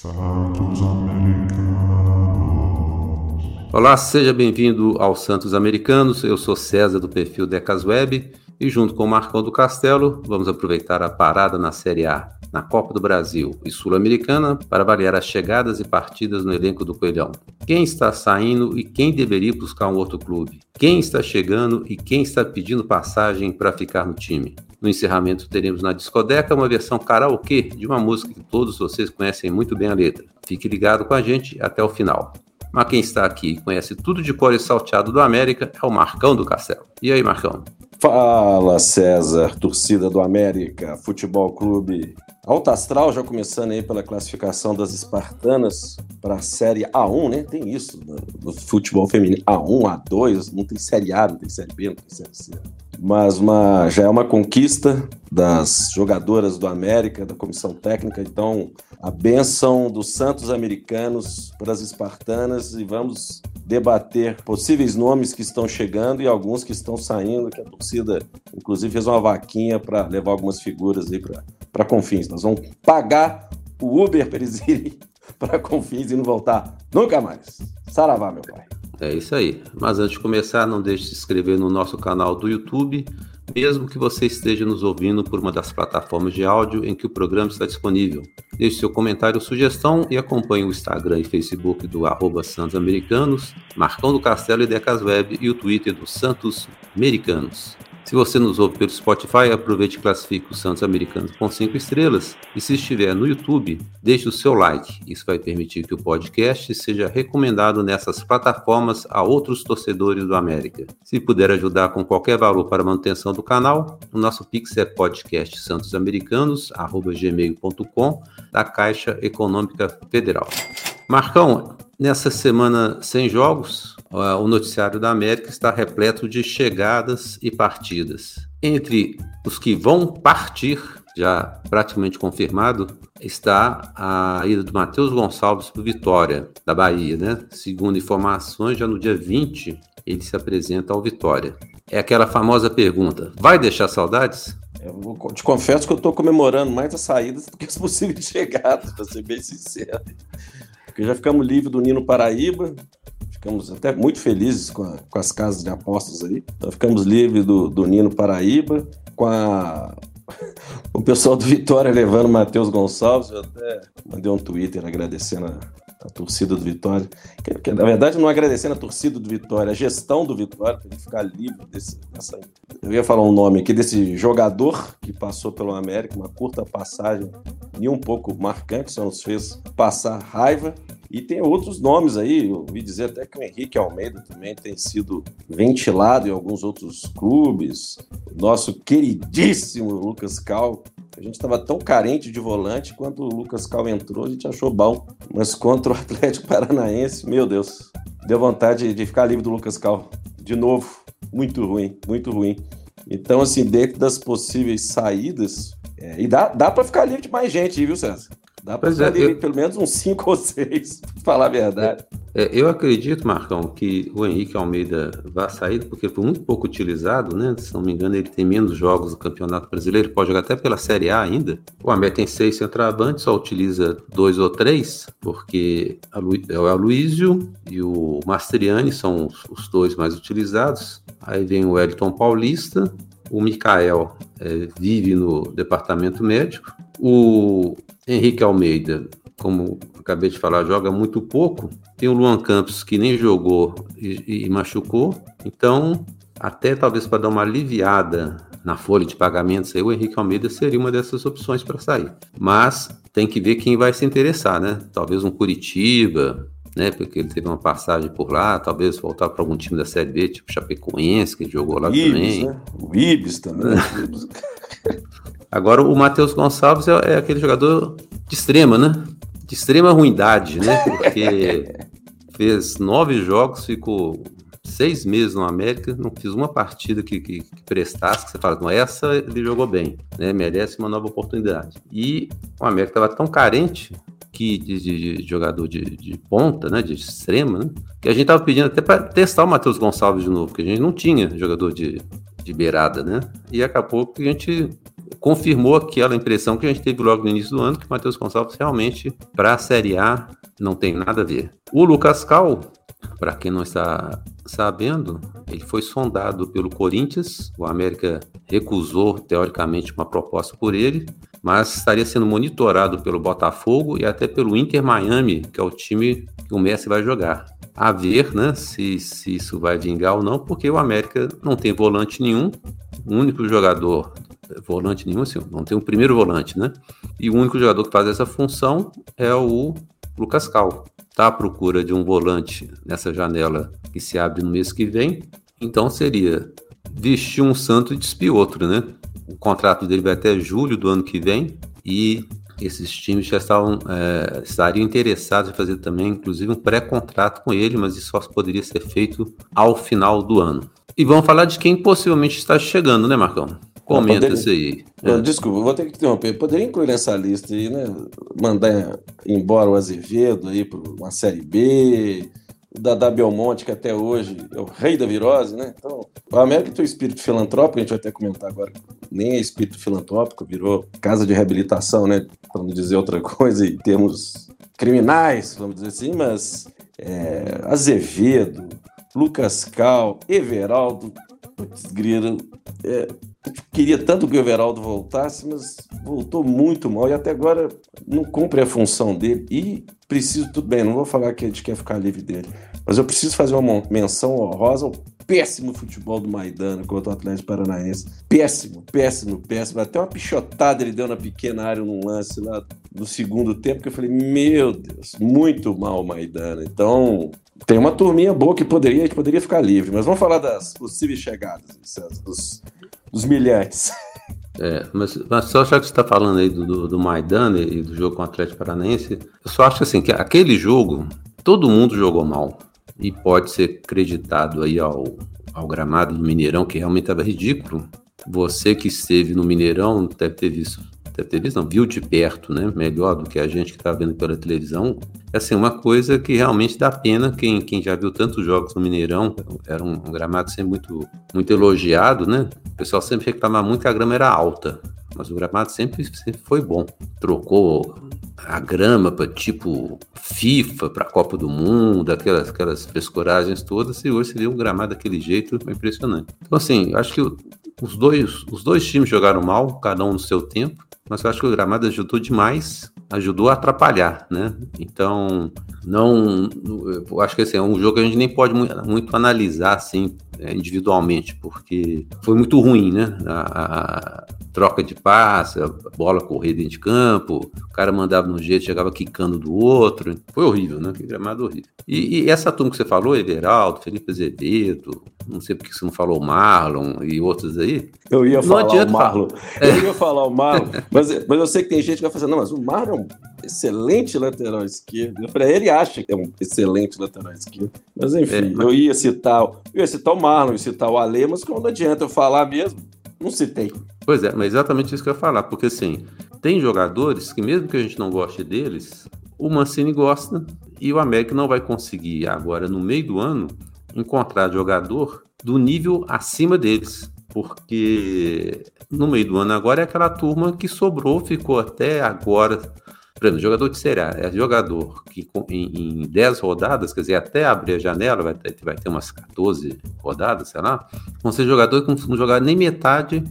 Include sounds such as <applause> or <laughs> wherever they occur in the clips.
Santos Americanos. Olá, seja bem-vindo ao Santos Americanos. Eu sou César do perfil Decas Web e junto com o Marcão do Castelo, vamos aproveitar a parada na Série A, na Copa do Brasil e Sul-Americana para avaliar as chegadas e partidas no elenco do Coelhão. Quem está saindo e quem deveria buscar um outro clube? Quem está chegando e quem está pedindo passagem para ficar no time? No encerramento, teremos na discoteca uma versão karaokê de uma música que todos vocês conhecem muito bem a letra. Fique ligado com a gente até o final. Mas quem está aqui e conhece tudo de cor e salteado do América é o Marcão do Castelo. E aí, Marcão? Fala César, torcida do América, Futebol Clube. Alta Astral já começando aí pela classificação das espartanas para a Série A1, né? Tem isso no, no, futebol feminino. A1, A2, não tem Série A, não tem Série B, não tem Série C. Mas uma, já é uma conquista das jogadoras do América, da comissão técnica. Então, a benção dos Santos Americanos para as espartanas e vamos debater possíveis nomes que estão chegando e alguns que estão saindo, que a torcida, inclusive, fez uma vaquinha para levar algumas figuras aí para Confins. Nós vamos pagar o Uber para eles irem para Confins e não voltar nunca mais. Saravá, meu pai. É isso aí. Mas antes de começar, não deixe de se inscrever no nosso canal do YouTube, mesmo que você esteja nos ouvindo por uma das plataformas de áudio em que o programa está disponível. Deixe seu comentário ou sugestão e acompanhe o Instagram e Facebook do arroba Santos Americanos, Marcão do Castelo e Decas Web e o Twitter do Santos Americanos. Se você nos ouve pelo Spotify, aproveite e classifique o Santos Americanos com 5 estrelas. E se estiver no YouTube, deixe o seu like. Isso vai permitir que o podcast seja recomendado nessas plataformas a outros torcedores do América. Se puder ajudar com qualquer valor para a manutenção do canal, o nosso Pix é podcastsantosamericanos.gmail.com da Caixa Econômica Federal. Marcão, nessa semana sem jogos, o noticiário da América está repleto de chegadas e partidas. Entre os que vão partir, já praticamente confirmado, está a ida do Matheus Gonçalves para Vitória, da Bahia, né? Segundo informações, já no dia 20 ele se apresenta ao Vitória. É aquela famosa pergunta: vai deixar saudades? Eu te confesso que eu estou comemorando mais as saídas do que as possíveis <laughs> chegadas, para ser bem sincero. Porque já ficamos livres do Nino Paraíba, ficamos até muito felizes com, a, com as casas de apostas aí. Então ficamos livres do, do Nino Paraíba, com a <laughs> o pessoal do Vitória levando Matheus Gonçalves. Eu até mandei um Twitter agradecendo a, torcida do Vitória. Que, que, na verdade, não agradecendo a torcida do Vitória, a gestão do Vitória, para ele ficar livre desse. Dessa, eu ia falar um nome aqui desse jogador que passou pelo América, uma curta passagem e um pouco marcante, só nos fez passar raiva. E tem outros nomes aí, eu ouvi dizer até que o Henrique Almeida também tem sido ventilado em alguns outros clubes. Nosso queridíssimo Lucas Cal. A gente estava tão carente de volante quando o Lucas Cal entrou, a gente achou bom. Mas contra o <laughs> Atlético Paranaense, meu Deus, deu vontade de ficar livre do Lucas Cal. De novo, muito ruim, muito ruim. Então, assim, dentro das possíveis saídas, é, e dá, dá para ficar livre de mais gente, viu, César? Dá para é, eu... pelo menos uns 5 ou 6, para falar a verdade. É, eu acredito, Marcão, que o Henrique Almeida vai sair, porque foi muito pouco utilizado, né? Se não me engano, ele tem menos jogos no Campeonato Brasileiro, pode jogar até pela Série A ainda. O América tem seis centroavantes, só utiliza dois ou três, porque é o Aloysio e o Mastriani são os dois mais utilizados. Aí vem o Elton Paulista, o Mikael é, vive no departamento médico, o Henrique Almeida, como acabei de falar, joga muito pouco. Tem o Luan Campos, que nem jogou e, e machucou. Então, até talvez para dar uma aliviada na folha de pagamentos, aí, o Henrique Almeida seria uma dessas opções para sair. Mas tem que ver quem vai se interessar, né? Talvez um Curitiba, né? Porque ele teve uma passagem por lá, talvez voltar para algum time da Série B, tipo Chapecoense, que jogou lá Ibis, também. Né? O Ibis também. <laughs> Agora, o Matheus Gonçalves é, é, aquele jogador de extrema, né? De extrema ruindade, né? Porque <laughs> fez nove jogos, ficou seis meses no América, não fiz uma partida que, que, que prestasse, que você fala, não, essa ele jogou bem, né? Merece uma nova oportunidade. E o América estava tão carente que de, de, de jogador de, de, ponta, né, de extrema, né, que a gente estava pedindo até para testar o Matheus Gonçalves de novo, porque a gente não tinha jogador de, de beirada, né, e acabou que a gente confirmou aquela impressão que a gente teve logo no início do ano, que o Matheus Gonçalves realmente, para a Série A, não tem nada a ver. O Lucas Cal, para quem não está sabendo, ele foi sondado pelo Corinthians, o América recusou, teoricamente, uma proposta por ele, mas estaria sendo monitorado pelo Botafogo e até pelo Inter Miami, que é o time que o Messi vai jogar. A ver né, se, se isso vai vingar ou não, porque o América não tem volante nenhum, o único jogador volante nenhum, assim, não tem um primeiro volante, né? E o único jogador que faz essa função é o Lucas Cal. Está à procura de um volante nessa janela que se abre no mês que vem. Então seria vestir um santo e despir outro, né? O contrato dele vai até julho do ano que vem e esses times já estavam, é, estariam interessados em fazer também, inclusive, um pré-contrato com ele, mas isso só poderia ser feito ao final do ano. E vamos falar de quem possivelmente está chegando, né, Marcão? Comenta isso aí. Não, Desculpa, vou ter que interromper. Poderia incluir nessa lista aí, né? Mandar embora o Azevedo aí para uma Série B, o Dadá Belmonte, que até hoje é o rei da virose, né? Então, o América tem o espírito filantrópico, a gente vai até comentar agora, nem é espírito filantrópico, virou casa de reabilitação, né? Para não dizer outra <laughs> coisa, em termos criminais, vamos dizer assim, mas é, Azevedo, Lucas Cal, Everaldo, putz, grilo, é, queria tanto que o Everaldo voltasse, mas voltou muito mal e até agora não cumpre a função dele. E preciso, tudo bem, não vou falar que a gente quer ficar livre dele, mas eu preciso fazer uma menção honrosa ao péssimo futebol do Maidana contra o Atlético Paranaense. Péssimo, péssimo, péssimo. Até uma pichotada ele deu na pequena área num lance lá no segundo tempo, que eu falei, meu Deus, muito mal Maidana. Então, tem uma turminha boa que poderia, que poderia ficar livre, mas vamos falar das possíveis chegadas, dos, dos milhantes. É, mas, mas só já que você está falando aí do, do, do Maidana e do jogo com o Atlético Paranaense, eu só acho assim que aquele jogo, todo mundo jogou mal. E pode ser creditado aí ao, ao gramado do Mineirão, que realmente estava ridículo. Você que esteve no Mineirão deve ter visto deve ter visto, não, viu de perto, né? Melhor do que a gente que está vendo pela televisão. É assim, uma coisa que realmente dá pena. Quem, quem já viu tantos jogos no Mineirão, era um, um gramado sempre muito, muito elogiado, né? O pessoal sempre reclamava muito que a grama era alta, mas o gramado sempre, sempre foi bom. Trocou a grama para tipo FIFA, para a Copa do Mundo, aquelas, aquelas frescuragens todas, e hoje seria um gramado daquele jeito impressionante. Então, assim, acho que os dois, os dois times jogaram mal, cada um no seu tempo, mas eu acho que o gramado ajudou demais, ajudou a atrapalhar, né? Então, não, eu acho que assim, é um jogo que a gente nem pode muito, analisar assim é, individualmente, porque foi muito ruim, né? A, a, troca de passe, a bola correr dentro de campo, o cara mandava no jeito, chegava quicando do outro, foi horrível, né? Que gramado horrível. E, e essa turma que você falou, Everaldo, Felipe Azevedo, não sei porque você não falou Marlon e outros aí. Eu ia falar o Marlon. Falar. Eu ia falar o Marlon, <laughs> mas, mas eu sei que tem gente que vai fazer, não, mas o Marlon é um excelente lateral esquerdo. Eu falei, ele acha que é um excelente lateral esquerdo. Mas enfim, é, mas... eu ia citar, eu ia citar o Marlon, ia citar o Ale, mas não adianta eu falar mesmo, não citei. Pois é, mas exatamente isso que eu ia falar, porque assim, tem jogadores que mesmo que a gente não goste deles, o Mancini gosta e o América não vai conseguir agora no meio do ano encontrar jogador do nível acima deles, porque no meio do ano agora é aquela turma que sobrou, ficou até agora. Por exemplo, jogador de Série A é jogador que em, em 10 rodadas, quer dizer, até abrir a janela, vai ter, vai ter umas 14 rodadas, sei lá, vão ser jogadores que não jogar nem metade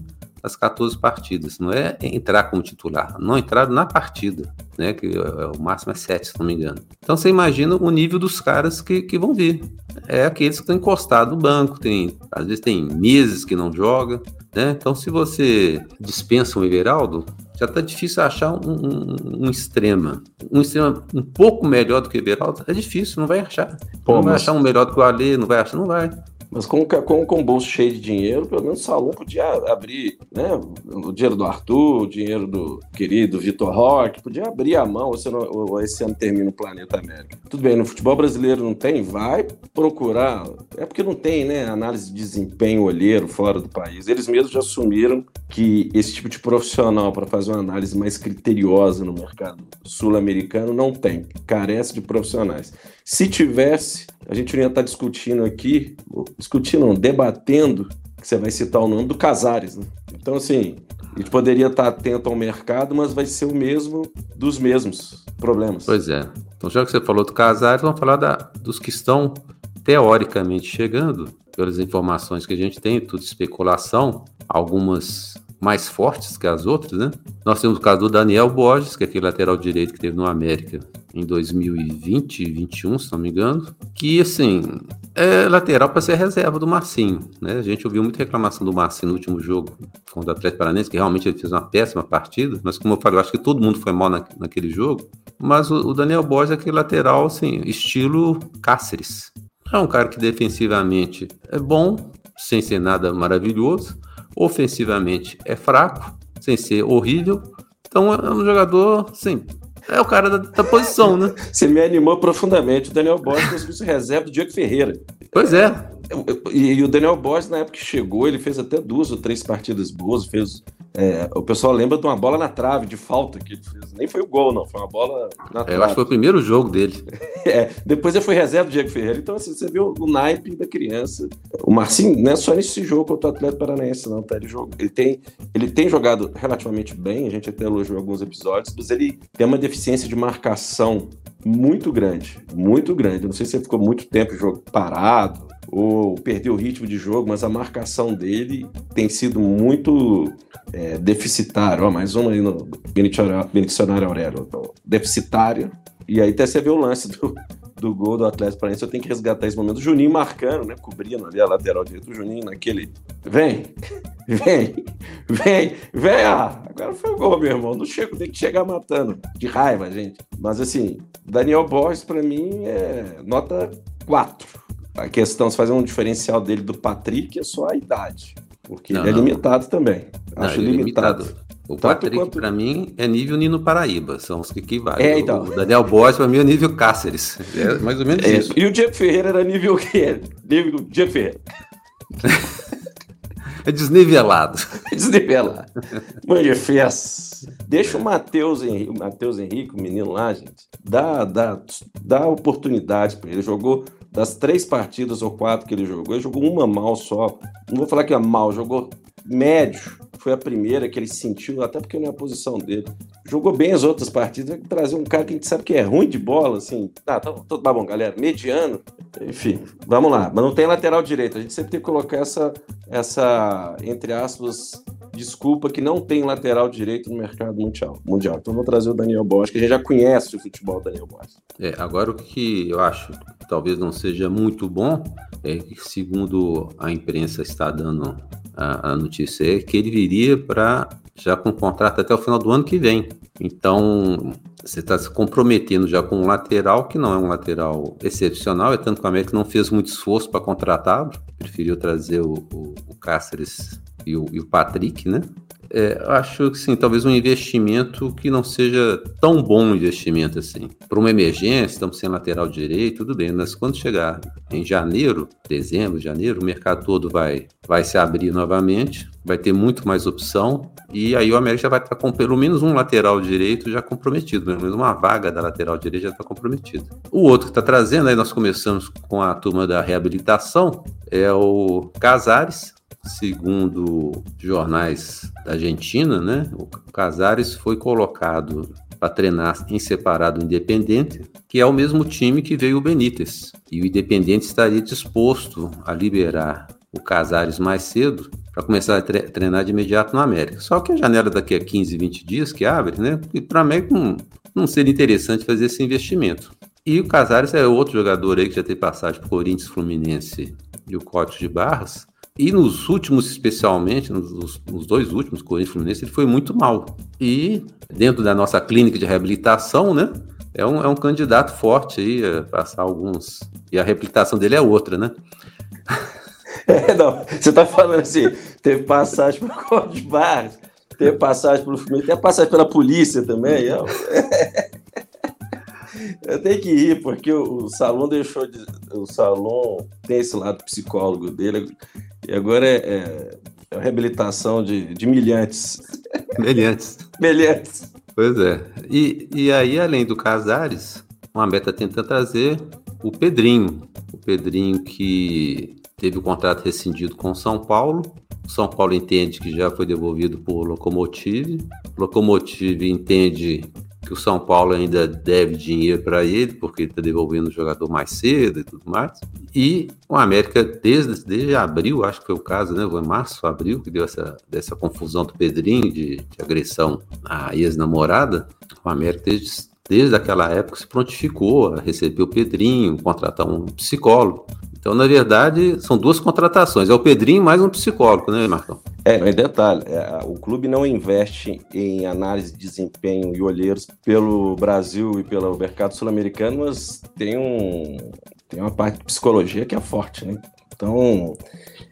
das 14 partidas. Não é entrar como titular, não entrar na partida, né? Que é, é, o máximo é 7, se não me engano. Então você imagina o nível dos caras que, que vão vir. É aqueles que estão encostados no banco, tem, às vezes tem meses que não joga. Né? Então, se você dispensa um Everaldo, já está difícil achar um, um, um, extrema. Um extrema um pouco melhor do que o Everaldo é difícil, não vai achar. Pô, não vai achar um melhor do que o Ale, não vai achar, não vai. Mas com, com, com bolso cheio de dinheiro, pelo menos o salão podia abrir, né? O dinheiro do Arthur, o dinheiro do querido Vitor Roque, podia abrir a mão, ou, se não, ou esse ano termina o Planeta América. Tudo bem, no futebol brasileiro não tem? Vai procurar. É porque não tem, né? Análise de desempenho olheiro fora do país. Eles mesmos já assumiram que esse tipo de profissional para fazer uma análise mais criteriosa no mercado sul-americano não tem. Carece de profissionais. Se tivesse, a gente não ia estar discutindo aqui, discutindo, não, debatendo, que você vai citar o nome do Casares, né? Então, assim, A gente poderia estar atento ao mercado, mas vai ser o mesmo dos mesmos problemas. Pois é. Então, já que você falou do Casares, vamos falar da, dos que estão teoricamente chegando, pelas informações que a gente tem, tudo especulação, algumas mais fortes que as outras, né? Nós temos o caso do Daniel Borges, que é aquele lateral direito que teve no América em 2020 e 2021, se não me engano, que assim é lateral para ser reserva do Marcinho, né? A gente ouviu muita reclamação do Marcinho no último jogo contra o Atlético Paranense, que realmente ele fez uma péssima partida, mas como eu falei, eu acho que todo mundo foi mal na, naquele jogo. Mas o, o Daniel Borges é aquele lateral, assim, estilo Cáceres. É um cara que defensivamente é bom, sem ser nada maravilhoso, ofensivamente é fraco, sem ser horrível. Então é um jogador, sim, é o cara da, da posição, né? <laughs> Você me animou profundamente. O Daniel Borges se reserva do Diego Ferreira. Pois é. E, e, o Daniel Borges, na época que chegou, ele fez até duas ou três partidas boas, fez é, o pessoal lembra de uma bola na trave, de falta que ele fez. Nem foi o gol, não. Foi uma bola na trave. Eu acho que foi o primeiro jogo dele. <laughs> é, depois ele foi reserva do Diego Ferreira. Então, assim, você viu o naipe da criança. O Marcinho não é só nesse jogo contra o Atlético Paranaense, não, tá? Ele, joga, ele, tem, ele tem jogado relativamente bem, a gente até elogiou alguns episódios, mas ele tem uma deficiência de marcação muito grande. Muito grande. Não sei se ele ficou muito tempo jogo parado ou perdeu o ritmo de jogo, mas a marcação dele tem sido muito é, deficitária. Ó, mais uma aí no Bendicionário Aurélio. Deficitária. E aí até você vê o lance do, do gol do Atlético Paranaense, eu tenho que resgatar esse momento. O Juninho marcando, né? Cobrindo ali a lateral direita. O Juninho naquele. Vem, vem, vem, vem. Ah, agora foi o gol, meu irmão. Não chego, tem que chegar matando. De raiva, gente. Mas assim, Daniel Borges, para mim, é nota 4. A questão, se fazer um diferencial dele do Patrick é só a idade. Porque não, ele é não. limitado também. Não, Acho é limitado. O Tanto Patrick, quanto... para mim, é nível Nino Paraíba, são os que equivalem. É, então. O Daniel Borges, para mim, é nível Cáceres. É mais ou menos é. isso. E o Diego Ferreira era nível o quê? Nível Diego Ferreira. <laughs> é desnivelado. <laughs> desnivelado. Mãe fez. Deixa o Matheus Henrique, Matheus Henrique, o menino lá, gente, dá, dá, dá oportunidade para ele. Jogou das três partidas ou quatro que ele jogou, ele jogou uma mal só. Não vou falar que é mal, jogou médio. Foi a primeira que ele sentiu, até porque não é a posição dele. Jogou bem as outras partidas, trazer um cara que a gente sabe que é ruim de bola, assim. Ah, tá, tá, tá bom, galera, mediano. Enfim, vamos lá. Mas não tem lateral direito. A gente sempre tem que colocar essa, essa entre aspas, desculpa que não tem lateral direito no mercado mundial. mundial. Então vou trazer o Daniel Bosch, que a gente já conhece o futebol do Daniel Bosch. É, agora o que eu acho talvez não seja muito bom é segundo a imprensa está dando a, a notícia, é que ele viria para já com contrato até o final do ano que vem. Então, você está se comprometendo já com um lateral que não é um lateral excepcional, é tanto que o América não fez muito esforço para contratá-lo, preferiu trazer o, o, o Cáceres e o, e o Patrick, né? É, acho que sim, talvez um investimento que não seja tão bom um investimento assim. Para uma emergência, estamos sem lateral direito, tudo bem, mas quando chegar em janeiro, dezembro, janeiro, o mercado todo vai, vai se abrir novamente, vai ter muito mais opção, e aí o América já vai estar com pelo menos um lateral direito já comprometido, pelo menos uma vaga da lateral direita já está comprometida. O outro que está trazendo, aí nós começamos com a turma da reabilitação, é o Casares, segundo jornais da Argentina, né, o Casares foi colocado para treinar em separado Independente, que é o mesmo time que veio o Benítez. E o Independente estaria disposto a liberar o Casares mais cedo para começar a treinar de imediato no América. Só que a janela daqui a 15, 20 dias que abre, né? E para o América não, não seria interessante fazer esse investimento. E o Casares é outro jogador aí que já tem passagem por Corinthians, Fluminense e o Cote de Barras, e nos últimos, especialmente, nos, nos, dois últimos, Corinthians e Fluminense, ele foi muito mal. E dentro da nossa clínica de reabilitação, né? É um, é um candidato forte aí a passar alguns. E a reabilitação dele é outra, né? <laughs> É, não, você está falando assim, teve passagem para o de Barras, teve passagem pelo Fluminense, teve passagem pela polícia também. É, <laughs> Eu tenho que ir, porque o, o Salom deixou de. O Salom tem esse lado psicólogo dele, e agora é, é, é reabilitação de, de milhantes. Meliantes. Meliantes. Pois é. E, e aí, além do Casares, uma meta tenta trazer o Pedrinho. O Pedrinho que teve o contrato rescindido com o São Paulo, São Paulo entende que já foi devolvido por Locomotive. Locomotive entende que o São Paulo ainda deve dinheiro para ele, porque está devolvendo o jogador mais cedo e tudo mais. E o América, desde, desde abril, acho que foi o caso, né? Foi março, abril, que deu essa, dessa confusão do Pedrinho de, de agressão à ex-namorada. O América, desde, desde aquela época, se prontificou a receber o Pedrinho, contratar um psicólogo. Então, na verdade, são duas contratações. É o Pedrinho mais um psicólogo, né, Marcão? É, em detalhe, é, o clube não investe em análise de desempenho e olheiros pelo Brasil e pelo mercado sul-americano, mas tem, um, tem uma parte de psicologia que é forte, né? Então,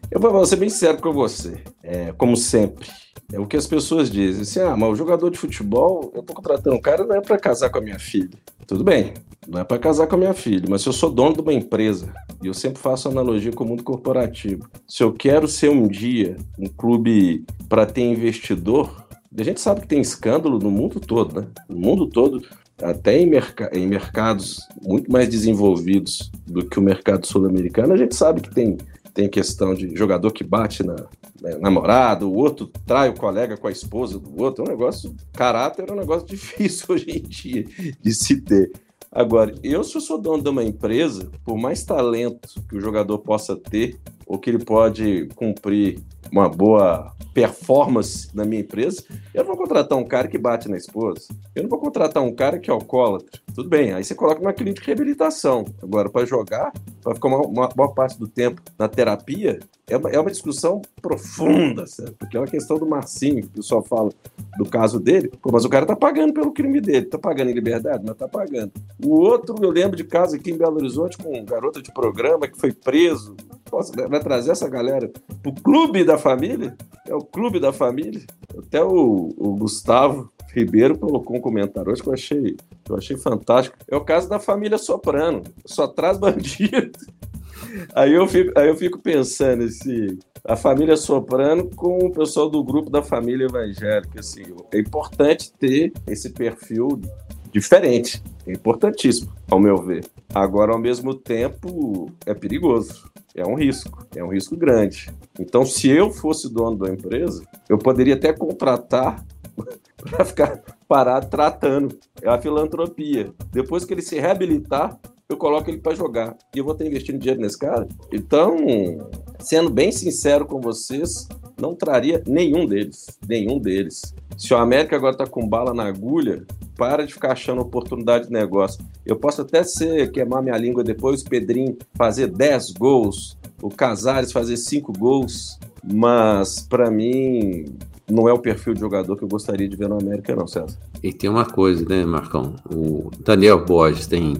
eu vou ser bem sincero com você, é, como sempre. É o que as pessoas dizem, assim, ah, mas o jogador de futebol, eu tô contratando um cara, não é para casar com a minha filha. Tudo bem, não é para casar com a minha filha, mas se eu sou dono de uma empresa, e eu sempre faço analogia com o mundo corporativo, se eu quero ser um dia um clube para ter investidor, a gente sabe que tem escândalo no mundo todo, né? No mundo todo, até em, merc em mercados muito mais desenvolvidos do que o mercado sul-americano, a gente sabe que tem tem questão de jogador que bate na né, namorado, o outro trai o colega com a esposa do outro. É um negócio, caráter é um negócio <laughs> difícil hoje em dia de se ter. Agora, eu se eu sou dono de uma empresa, por mais talento que o jogador possa ter, ou que ele pode cumprir uma boa performance na minha empresa, eu não vou contratar um cara que bate na esposa. Eu não vou contratar um cara que é alcoólatra. Tudo bem, aí você coloca uma clínica de reabilitação. Agora, para jogar, para ficar uma, uma boa parte do tempo na terapia, é uma, é uma discussão profunda, certo? Porque é uma questão do Marcinho, que só fala do caso dele. Pô, mas o cara tá pagando pelo crime dele. Tá pagando em liberdade? Mas tá pagando. O outro, eu lembro de caso aqui em Belo Horizonte com um garoto de programa que foi preso. Vai trazer essa galera pro clube da família? É o clube da família? Até o, o Gustavo Ribeiro colocou um comentário hoje que eu achei, eu achei fantástico. É o caso da família Soprano. Só traz <laughs> bandido. Aí eu fico, aí eu fico pensando assim, a família Soprano com o pessoal do grupo da família evangélica, assim, é importante ter esse perfil diferente, é importantíssimo, ao meu ver. Agora, ao mesmo tempo, é perigoso, é um risco, é um risco grande. Então, se eu fosse dono da empresa, eu poderia até contratar <laughs> para ficar parado tratando. É a filantropia. Depois que ele se reabilitar, eu coloco ele para jogar. E eu vou estar investindo dinheiro nesse cara. Então, sendo bem sincero com vocês, não traria nenhum deles. Nenhum deles. Se o América agora está com bala na agulha, para de ficar achando oportunidade de negócio. Eu posso até ser, queimar minha língua depois, o Pedrinho fazer 10 gols, o Casares fazer 5 gols, mas para mim não é o perfil de jogador que eu gostaria de ver no América, não, César. E tem uma coisa, né, Marcão? O Daniel Borges tem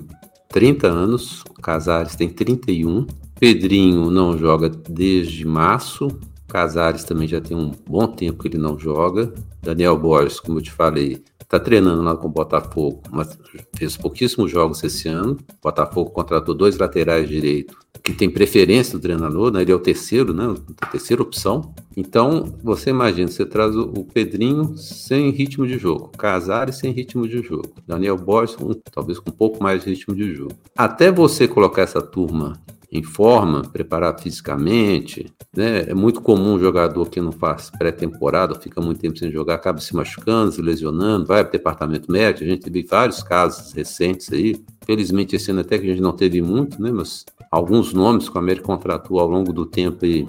30 anos, Casares tem 31, Pedrinho não joga desde março, Casares também já tem um bom tempo que ele não joga. Daniel Borges, como eu te falei, está treinando lá com o Botafogo, mas fez pouquíssimos jogos esse ano. O Botafogo contratou dois laterais direito que tem preferência do treinador, né? ele é o terceiro, né? a terceira opção. Então, você imagina, você traz o, Pedrinho sem ritmo de jogo, Casares sem ritmo de jogo, Daniel Borges um, talvez com um pouco mais de ritmo de jogo. Até você colocar essa turma em forma, preparar fisicamente, né? É muito comum um jogador que não faz pré-temporada, fica muito tempo sem jogar, acaba se machucando, se lesionando, vai para o departamento médico. A gente teve vários casos recentes aí. Felizmente, esse ano até que a gente não teve muito, né? Mas alguns nomes que o América contratou ao longo do tempo e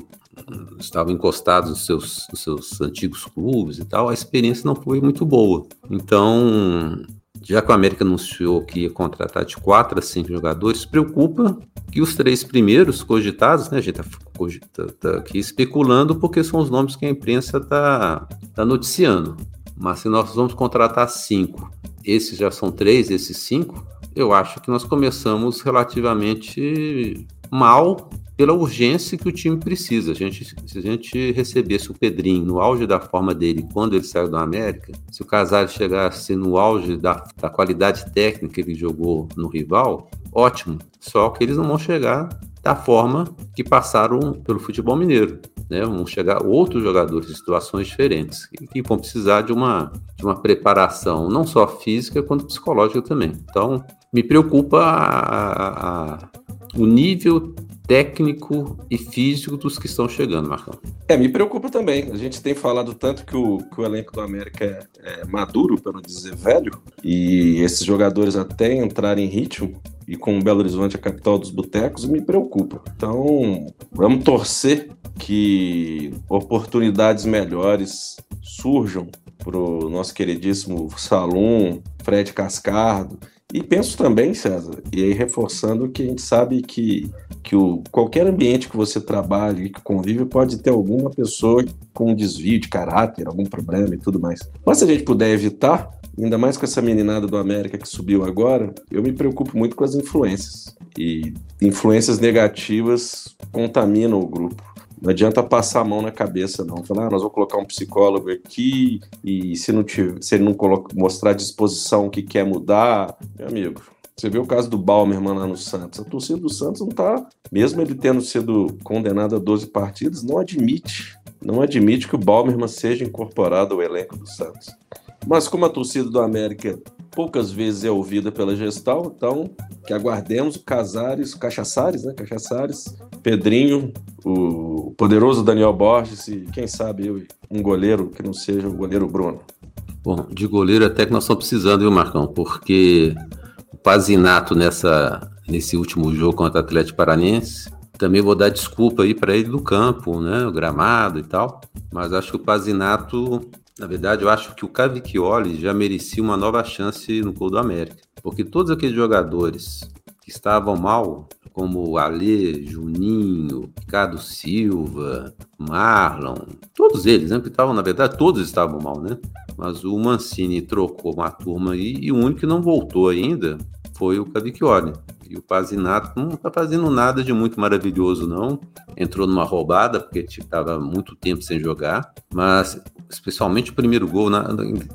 estavam encostados nos seus, nos seus antigos clubes e tal, a experiência não foi muito boa. Então, já que o América anunciou que ia contratar de quatro a cinco jogadores, preocupa que os três primeiros cogitados, né, a gente está tá, tá aqui especulando porque são os nomes que a imprensa está tá noticiando. Mas se nós vamos contratar cinco, esses já são três, esses cinco, eu acho que nós começamos relativamente mal pela urgência que o time precisa. A gente, se a gente recebesse o Pedrinho no auge da forma dele quando ele saiu da América, se o Casares chegasse no auge da, da qualidade técnica que ele jogou no rival, ótimo. Só que eles não vão chegar da forma que passaram pelo futebol mineiro. Né? Vão chegar outros jogadores em situações diferentes que vão precisar de uma, de uma preparação não só física quanto psicológica também. Então, me preocupa a, a, o nível técnico e físico dos que estão chegando, Marcão. É, me preocupa também. A gente tem falado tanto que o, que o elenco do América é, é maduro, para não dizer velho, e esses jogadores até entrarem em ritmo, e com Belo Horizonte a capital dos botecos, me preocupa. Então, vamos torcer que oportunidades melhores surjam para o nosso queridíssimo Salum, Fred Cascardo, e penso também, César, e aí reforçando que a gente sabe que, que o, qualquer ambiente que você trabalhe, que convive, pode ter alguma pessoa com um desvio de caráter, algum problema e tudo mais. Mas se a gente puder evitar, ainda mais com essa meninada do América que subiu agora, eu me preocupo muito com as influências. E influências negativas contaminam o grupo. Não adianta passar a mão na cabeça, não. Falar, ah, nós vamos colocar um psicólogo aqui e se, não tiver, se ele não coloca, mostrar disposição que quer mudar, meu amigo, você vê o caso do Balmerman lá no Santos. A torcida do Santos não tá, mesmo ele tendo sido condenado a 12 partidas, não admite, não admite que o Balmerman seja incorporado ao elenco do Santos. Mas como a torcida do América poucas vezes é ouvida pela gestão, então que aguardemos o Casares, Cachaçares, né? Cachaçares, Pedrinho, o poderoso Daniel Borges e quem sabe um goleiro que não seja o goleiro Bruno. Bom, de goleiro até que nós estamos precisando, viu, Marcão? Porque o Pazinato nessa, nesse último jogo contra o Atlético Paranense, também vou dar desculpa aí para ele do campo, né? O gramado e tal. Mas acho que o Pazinato na verdade, eu acho que o Cavicchioli já merecia uma nova chance no gol do América. Porque todos aqueles jogadores que estavam mal, como Alê, Juninho, Ricardo Silva, Marlon, todos eles, né? Que estavam, na verdade, todos estavam mal, né? Mas o Mancini trocou uma turma aí e o único que não voltou ainda foi o Cavicchioli. E o Pazinato não está fazendo nada de muito maravilhoso, não. Entrou numa roubada, porque estava muito tempo sem jogar. Mas, especialmente o primeiro gol, na,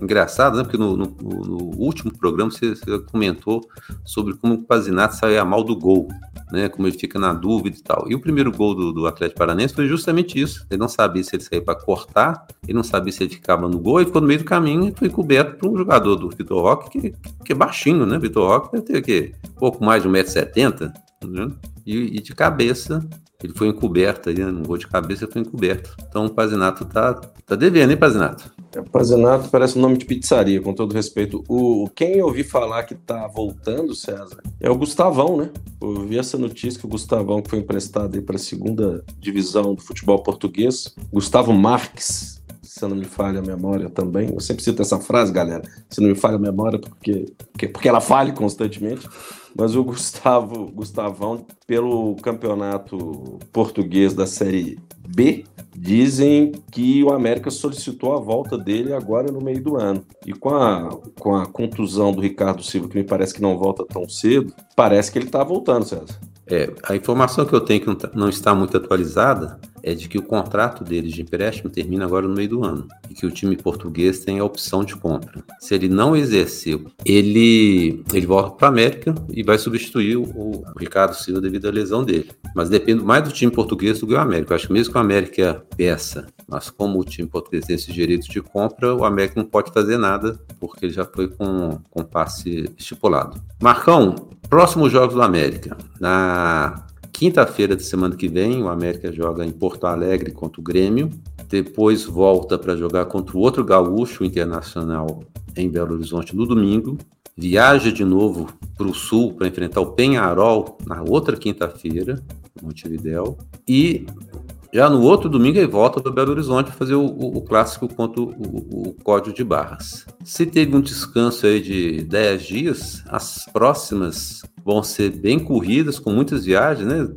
engraçado, né? Porque no, no, no último programa você, você, comentou sobre como o Pazinato saía mal do gol, né? Como ele fica na dúvida e tal. E o primeiro gol do, do Atlético Paranense foi justamente isso. Ele não sabia se ele saía para cortar, ele não sabia se ele ficava no gol, e ficou no meio do caminho e foi coberto por um jogador do Vitor Roque, que, que é baixinho, né? Vitor Roque ter o quê? pouco mais de 1,70m, né? e, e de cabeça ele foi encoberto aí, no gol de cabeça foi encoberto. Então o Pazinato tá, tá devendo, hein, Pazinato? É, Pazinato parece um nome de pizzaria, com todo respeito. O, quem eu ouvi falar que tá voltando, César, é o Gustavão, né? Eu vi essa notícia que o Gustavão, que foi emprestado aí para a segunda divisão do futebol português, Gustavo Marques, se não me falha a memória também. Eu sempre cito essa frase, galera. Se não me falha a memória, porque, porque, porque ela falha constantemente. Mas o Gustavo, Gustavão, pelo campeonato português da Série B, dizem que o América solicitou a volta dele agora no meio do ano. E com a, com a contusão do Ricardo Silva, que me parece que não volta tão cedo, parece que ele está voltando, César. É, a informação que eu tenho que não, tá, não está muito atualizada é de que o contrato deles de empréstimo termina agora no meio do ano e que o time português tem a opção de compra. Se ele não exercer, ele, ele volta para a América e vai substituir o, o, Ricardo Silva devido à lesão dele. Mas depende mais do time português do que o América. Eu acho que mesmo que o América peça, mas como o time português tem esses direitos de compra, o América não pode fazer nada porque ele já foi com, com passe estipulado. Marcão, próximos jogos do América. Na Quinta-feira da semana que vem, o América joga em Porto Alegre contra o Grêmio. Depois volta para jogar contra o outro gaúcho internacional em Belo Horizonte no domingo. Viaja de novo para o sul para enfrentar o Penharol na outra quinta-feira, Montevidéu. E já no outro domingo ele volta para Belo Horizonte para fazer o, o, o, clássico contra o, o, Código de Barras. Se teve um descanso aí de 10 dias, as próximas vão ser bem corridas, com muitas viagens, né?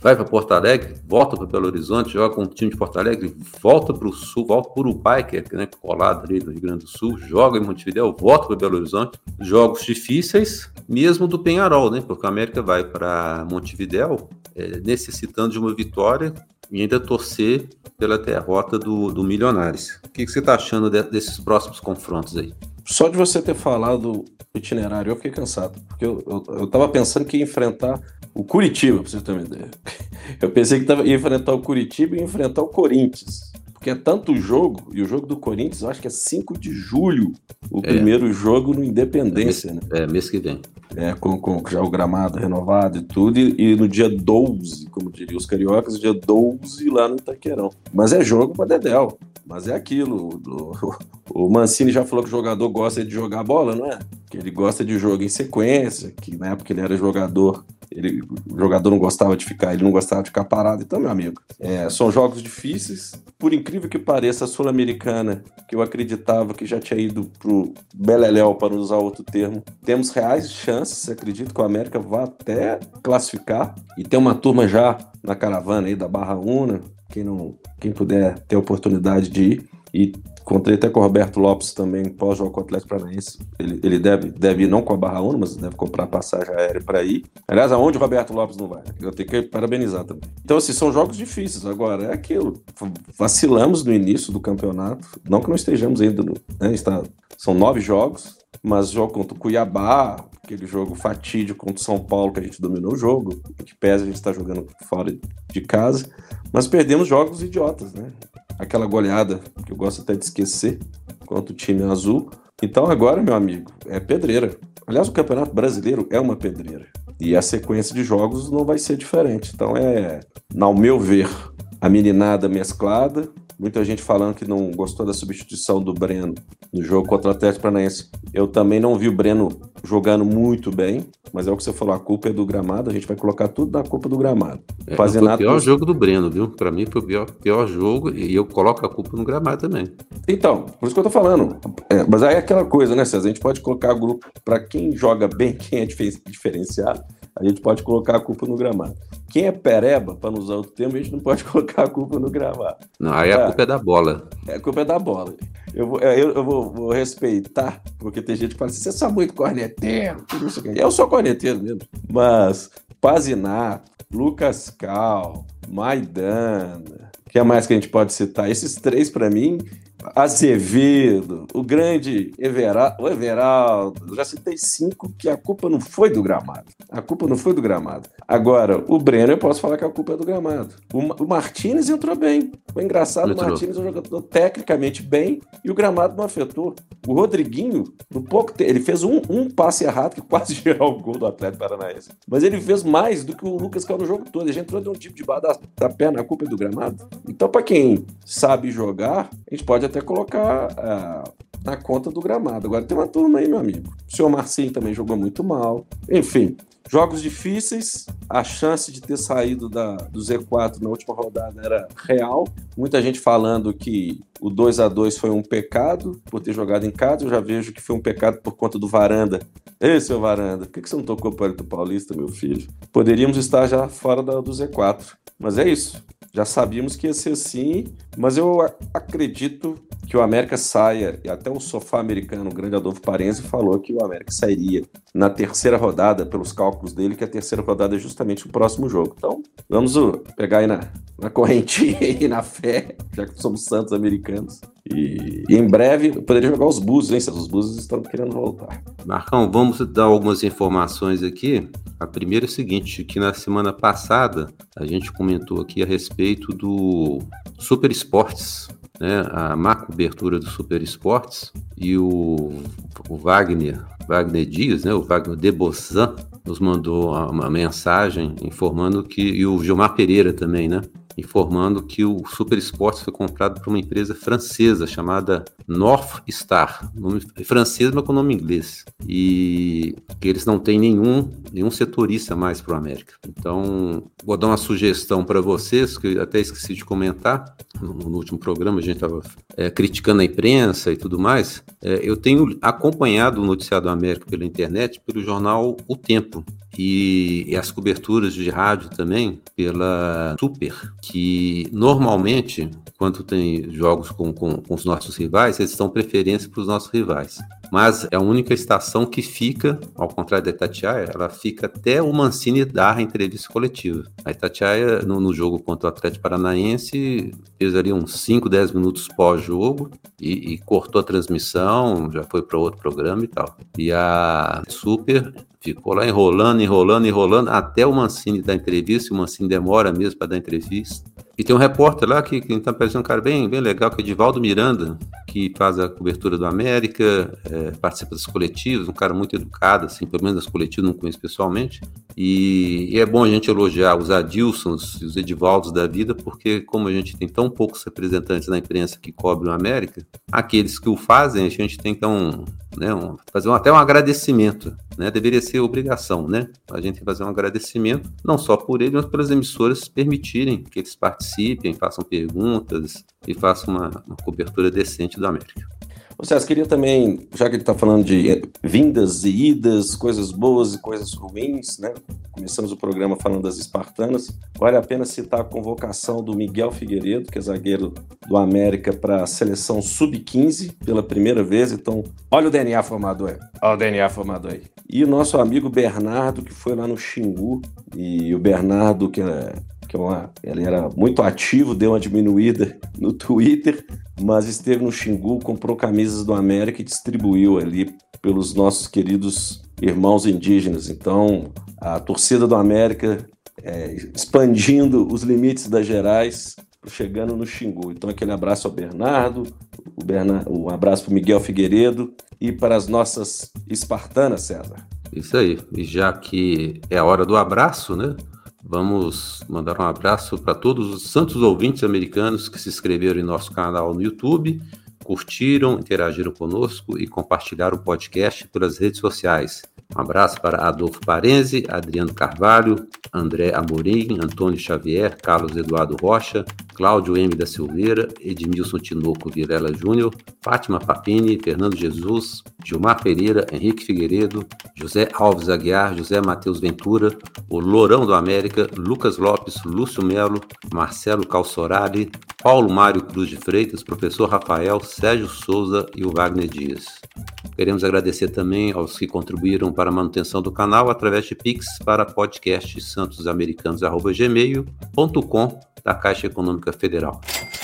Vai para Porto Alegre, volta para Belo Horizonte, joga com o time de Porto Alegre, volta para o sul, volta para o Uruguai, que é né, colado ali no Rio Grande do Sul, joga em Montevideo, volta para Belo Horizonte. Jogos difíceis, mesmo do Penharol, né? Porque a América vai para Montevideo é, necessitando de uma vitória e ainda torcer pela derrota do, do Milionários. O que, que você está achando de, desses próximos confrontos aí? Só de você ter falado itinerário, eu fiquei cansado. Porque eu, eu, eu pensando que ia enfrentar o Curitiba, pra você ter uma ideia. <laughs> Eu pensei que tava, ia enfrentar o Curitiba e enfrentar o Corinthians. Porque é tanto jogo, e o jogo do Corinthians eu acho que é 5 de julho, o é. primeiro jogo no Independência, é mês, né? É, mês que vem. É, com, com já o gramado renovado e tudo, e, e, no dia 12, como diriam os cariocas, dia 12 lá no Itaquerão. Mas é jogo para Dedel. Mas é aquilo. O, <laughs> o Mancini já falou que o jogador gosta de jogar bola, não é? Que ele gosta de jogo em sequência, que na época ele era jogador, ele, o jogador não gostava de ficar, ele não gostava de ficar parado. Então, meu amigo, é, são jogos difíceis. Por incrível que pareça, a Sul-Americana, que eu acreditava que já tinha ido pro Beleléu, para usar outro termo, temos reais chances, acredito que o América vá até classificar. E tem uma turma já na caravana aí da Barra Una, quem não, quem puder ter oportunidade de ir. E contei até com o Roberto Lopes também, pós-jogo com o Atlético Paranaense. Ele, ele deve, deve ir não com a Barra Uno, mas deve comprar passagem aérea para ir. Aliás, aonde o Roberto Lopes não vai? Eu tenho que parabenizar também. Então, assim, são jogos difíceis. Agora, é aquilo. Vacilamos no início do campeonato. Não que não estejamos ainda. No, né, está, são nove jogos, mas jogo contra o Cuiabá, aquele jogo fatídico contra o São Paulo, que a gente dominou o jogo, que pesa a gente está jogando fora de casa, mas perdemos jogos idiotas, né? Aquela goleada que eu gosto até de esquecer contra o time azul. Então agora, meu amigo, é pedreira. Aliás, o Campeonato Brasileiro é uma pedreira. E a sequência de jogos não vai ser diferente. Então é, ao meu ver, a meninada mesclada, Muita gente falando que não gostou da substituição do Breno no jogo contra o Atlético Paranaense. Eu também não vi o Breno jogando muito bem, mas é o que você falou, a culpa é do gramado, a gente vai colocar tudo na culpa do gramado. É, Fazer o pior jogo do Breno, viu? Para mim foi o pior, pior jogo e eu coloco a culpa no gramado também. Então, por isso que eu tô falando. É, mas aí é aquela coisa, né, César? A gente pode colocar grupo para quem joga bem, <laughs> quem é diferenciado, a gente pode colocar a culpa no gramado. Quem é pereba, para não usar outro termo, a gente não pode <laughs> colocar a culpa no gramado. Não, aí a culpa é da bola. É, a culpa é da bola. Eu vou, é, eu, eu vou, vou, respeitar, porque tem gente que fala assim, você é só muito corneteiro. Eu sou corneteiro mesmo. Mas Pazinato, Lucas Cal, Maidana, o que mais que a gente pode citar? Esses três, para mim, Azevedo, o grande Evera, o Everaldo, já citei cinco que a culpa não foi do gramado. A culpa não foi do gramado. Agora, o Breno eu posso falar que a culpa é do gramado. O, o Martinez entrou bem. Foi engraçado, o Martinez é um jogador tecnicamente bem e o gramado não afetou. O Rodriguinho, no pouco tempo, ele fez um, um passe errado que <laughs> quase gerou o gol do Atlético Paranaense. Mas ele fez mais do que o Lucas Cal no jogo todo. Ele já entrou de um tipo de bar da, da perna, a culpa é do gramado. Então, para quem sabe jogar, a gente pode até colocar uh, na conta do gramado. Agora tem uma turma aí, meu amigo. O senhor Marcinho também jogou muito mal. Enfim, jogos difíceis. A chance de ter saído da, do Z4 na última rodada era real. Muita gente falando que o 2 a 2 foi um pecado por ter jogado em casa. Eu já vejo que foi um pecado por conta do Varanda. Ei, seu Varanda, por que você não tocou para o Paulista, meu filho? Poderíamos estar já fora da, do Z4. Mas é isso. Já sabíamos que ia ser assim, mas eu acredito que o América saia, e até o sofá americano, o grande Adolfo Parense, falou que o América sairia na terceira rodada, pelos cálculos dele, que a terceira rodada é justamente o próximo jogo. Então, vamos pegar aí na, na correntinha <laughs> e na fé, já que somos santos americanos. E, e em breve poderia jogar os Búzios, hein? Se os Búzios estão querendo voltar. Marcão, vamos dar algumas informações aqui. A primeira é o seguinte, que na semana passada a gente comentou aqui a respeito do Super Esportes, né, a má cobertura do Super Esportes e o, o Wagner, Wagner Dias, né, o Wagner de Bossan, nos mandou uma mensagem informando que, e o Gilmar Pereira também, né, informando que o Super Esportes foi comprado por uma empresa francesa chamada North Star, nome francês, mas com nome inglês. E que eles não têm nenhum, nenhum setorista mais para o América. Então, vou dar uma sugestão para vocês, que até esqueci de comentar. No, no último programa a gente estava é, criticando a imprensa e tudo mais. É, eu tenho acompanhado o noticiado do América pela internet, pelo jornal O Tempo. E, e as coberturas de rádio também pela Super, que normalmente, quando tem jogos com, com, com os nossos rivais, eles dão preferência para os nossos rivais. Mas é a única estação que fica, ao contrário da Itatiaia, ela fica até o Mancini dar a entrevista coletiva. A Itatiaia, no, no jogo contra o Atlético Paranaense, fez ali uns 5, 10 minutos pós-jogo e, e, cortou a transmissão, já foi para outro programa e tal. E a Super ficou lá enrolando, enrolando, enrolando, até o Mancini dar entrevista, o Mancini demora mesmo para dar entrevista. E tem um repórter lá que, que tá parecendo um cara bem, bem legal, que é Edivaldo Miranda, que faz a cobertura do América, é, participa dos coletivos, um cara muito educado, assim, pelo menos das coletivas não conheço pessoalmente. E, e, é bom a gente elogiar os Adilsons e os Edivaldos da vida, porque como a gente tem tão poucos representantes na imprensa que cobrem o América, aqueles que o fazem, a gente tem um, né, um, fazer um, até um agradecimento, né? Deveria ser obrigação, né? A gente tem que fazer um agradecimento, não só por ele, mas pelas emissoras permitirem que eles participem, façam perguntas e façam uma, uma cobertura decente do América. Vocês queria também, já que ele está falando de eh, vindas e idas, coisas boas e coisas ruins, né? Começamos o programa falando das espartanas. Vale a pena citar a convocação do Miguel Figueiredo, que é zagueiro do América, para a seleção sub-15 pela primeira vez. Então, olha o DNA formado aí. Olha o DNA formado aí. E o nosso amigo Bernardo, que foi lá no Xingu. E o Bernardo, que é que é uma, ele era muito ativo, deu uma diminuída no Twitter, mas esteve no Xingu, comprou camisas do América e distribuiu ali pelos nossos queridos irmãos indígenas. Então, a torcida do América é, expandindo os limites das Gerais, chegando no Xingu. Então, aquele abraço ao Bernardo, o Bernardo, um abraço para Miguel Figueiredo e para as nossas espartanas, César. Isso aí. E já que é a hora do abraço, né? Vamos mandar um abraço para todos os santos ouvintes americanos que se inscreveram em nosso canal no YouTube, curtiram, interagiram conosco e compartilharam o podcast pelas redes sociais. Um abraço para Adolfo Parenzi, Adriano Carvalho, André Amorim, Antônio Xavier, Carlos Eduardo Rocha, Cláudio M. da Silveira, Edmilson Tinoco Virela Júnior, Fátima Papini, Fernando Jesus, Gilmar Pereira, Henrique Figueiredo, José Alves Aguiar, José Matheus Ventura, o Lourão do América, Lucas Lopes, Lúcio Melo, Marcelo Calçorari, Paulo Mário Cruz de Freitas, professor Rafael, Sérgio Souza e o Wagner Dias. Queremos agradecer também aos que contribuíram para a manutenção do canal através de Pix para podcastantosamericanos.gmail.com da Caixa Econômica Federal.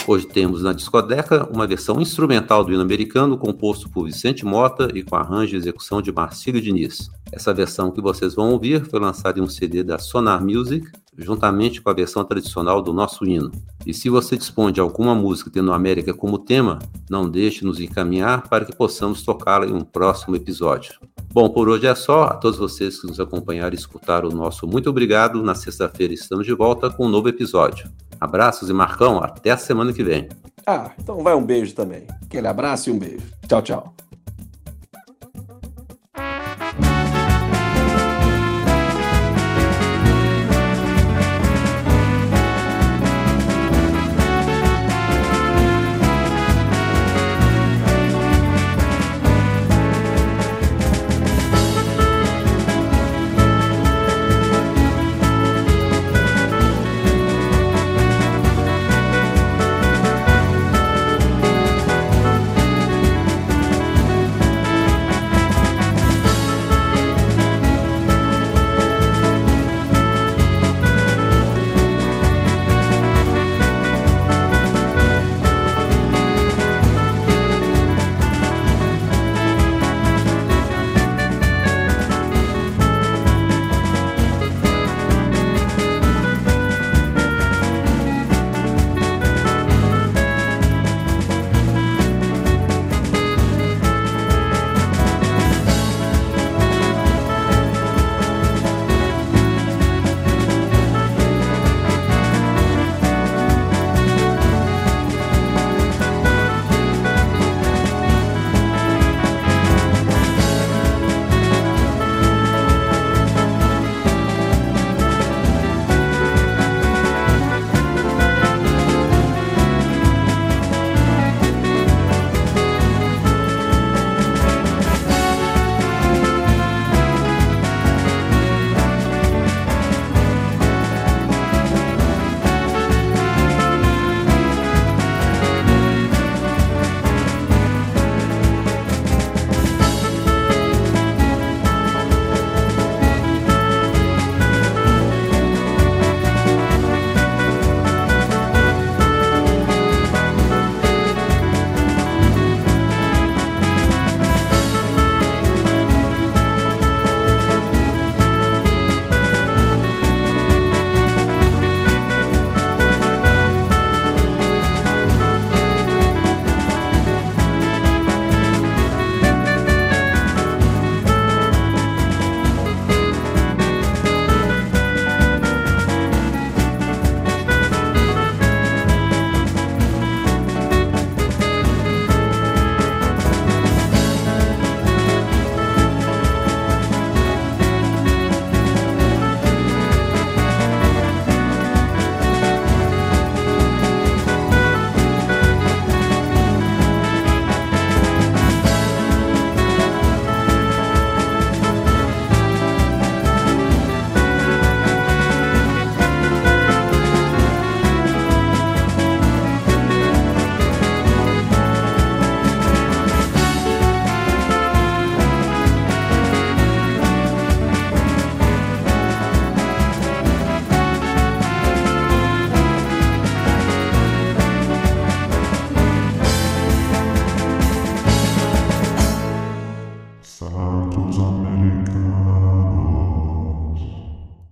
Hoje temos na discoteca uma versão instrumental do hino americano composto por Vicente Mota e com arranjo e execução de Marcílio Diniz. Essa versão que vocês vão ouvir foi lançada em um CD da Sonar Music, juntamente com a versão tradicional do nosso hino. E se você dispõe de alguma música tendo América como tema, não deixe nos encaminhar para que possamos tocá-la em um próximo episódio. Bom, por hoje é só. A todos vocês que nos acompanharam e escutaram o nosso muito obrigado. Na sexta-feira estamos de volta com um novo episódio. Abraços e Marcão, até a semana que vem. Ah, então vai um beijo também. Aquele abraço e um beijo. Tchau, tchau.